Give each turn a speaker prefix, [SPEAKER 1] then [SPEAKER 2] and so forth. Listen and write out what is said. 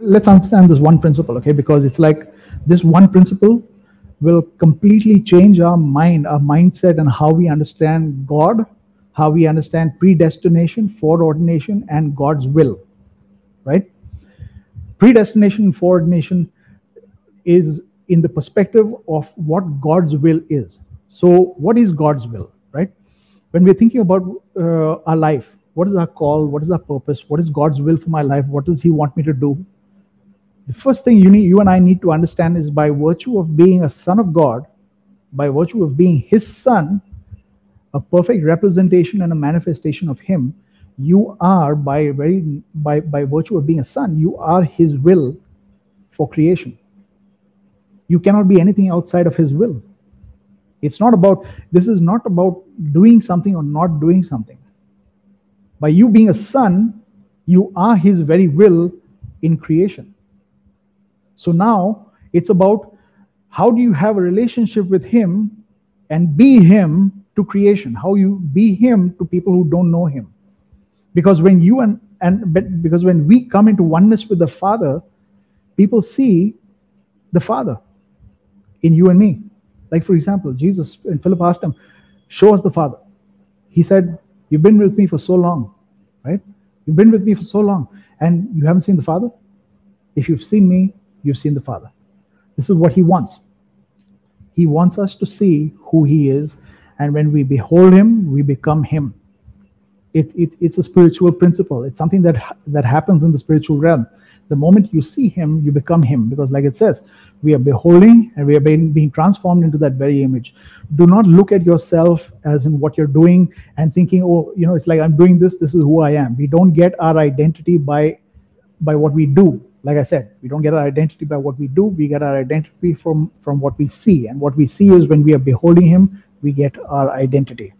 [SPEAKER 1] let's understand this one principle, okay? Because it's like this one principle will completely change our mind, our mindset, and how we understand God, how we understand predestination, foreordination, and God's will, right? Predestination and foreordination is in the perspective of what God's will is. So, what is God's will, right? When we're thinking about uh, our life, what is our call? What is our purpose? What is God's will for my life? What does He want me to do? The first thing you need, you and I need to understand is by virtue of being a son of God, by virtue of being His son, a perfect representation and a manifestation of Him, you are by very by by virtue of being a son, you are His will for creation. You cannot be anything outside of His will. It's not about, this is not about doing something or not doing something. By you being a son, you are His very will in creation. So now it's about how do you have a relationship with Him and be Him to creation? How you be Him to people who don't know Him? Because when you and and because when we come into oneness with the Father, people see the Father in you and me. Like, for example, Jesus, and Philip asked him, Show us the Father. He said, You've been with me for so long, right? You've been with me for so long, and you haven't seen the Father? If you've seen me, you've seen the Father. This is what He wants. He wants us to see who He is, and when we behold Him, we become Him. It, it, it's a spiritual principle. It's something that that happens in the spiritual realm. The moment you see Him, you become Him, because, like it says, we are beholding and we are being, being transformed into that very image. Do not look at yourself as in what you're doing and thinking, oh, you know, it's like I'm doing this. This is who I am. We don't get our identity by by what we do like I said, we don't get our identity by what we do. We get our identity from from what we see, and what we see is when we are beholding Him, we get our identity.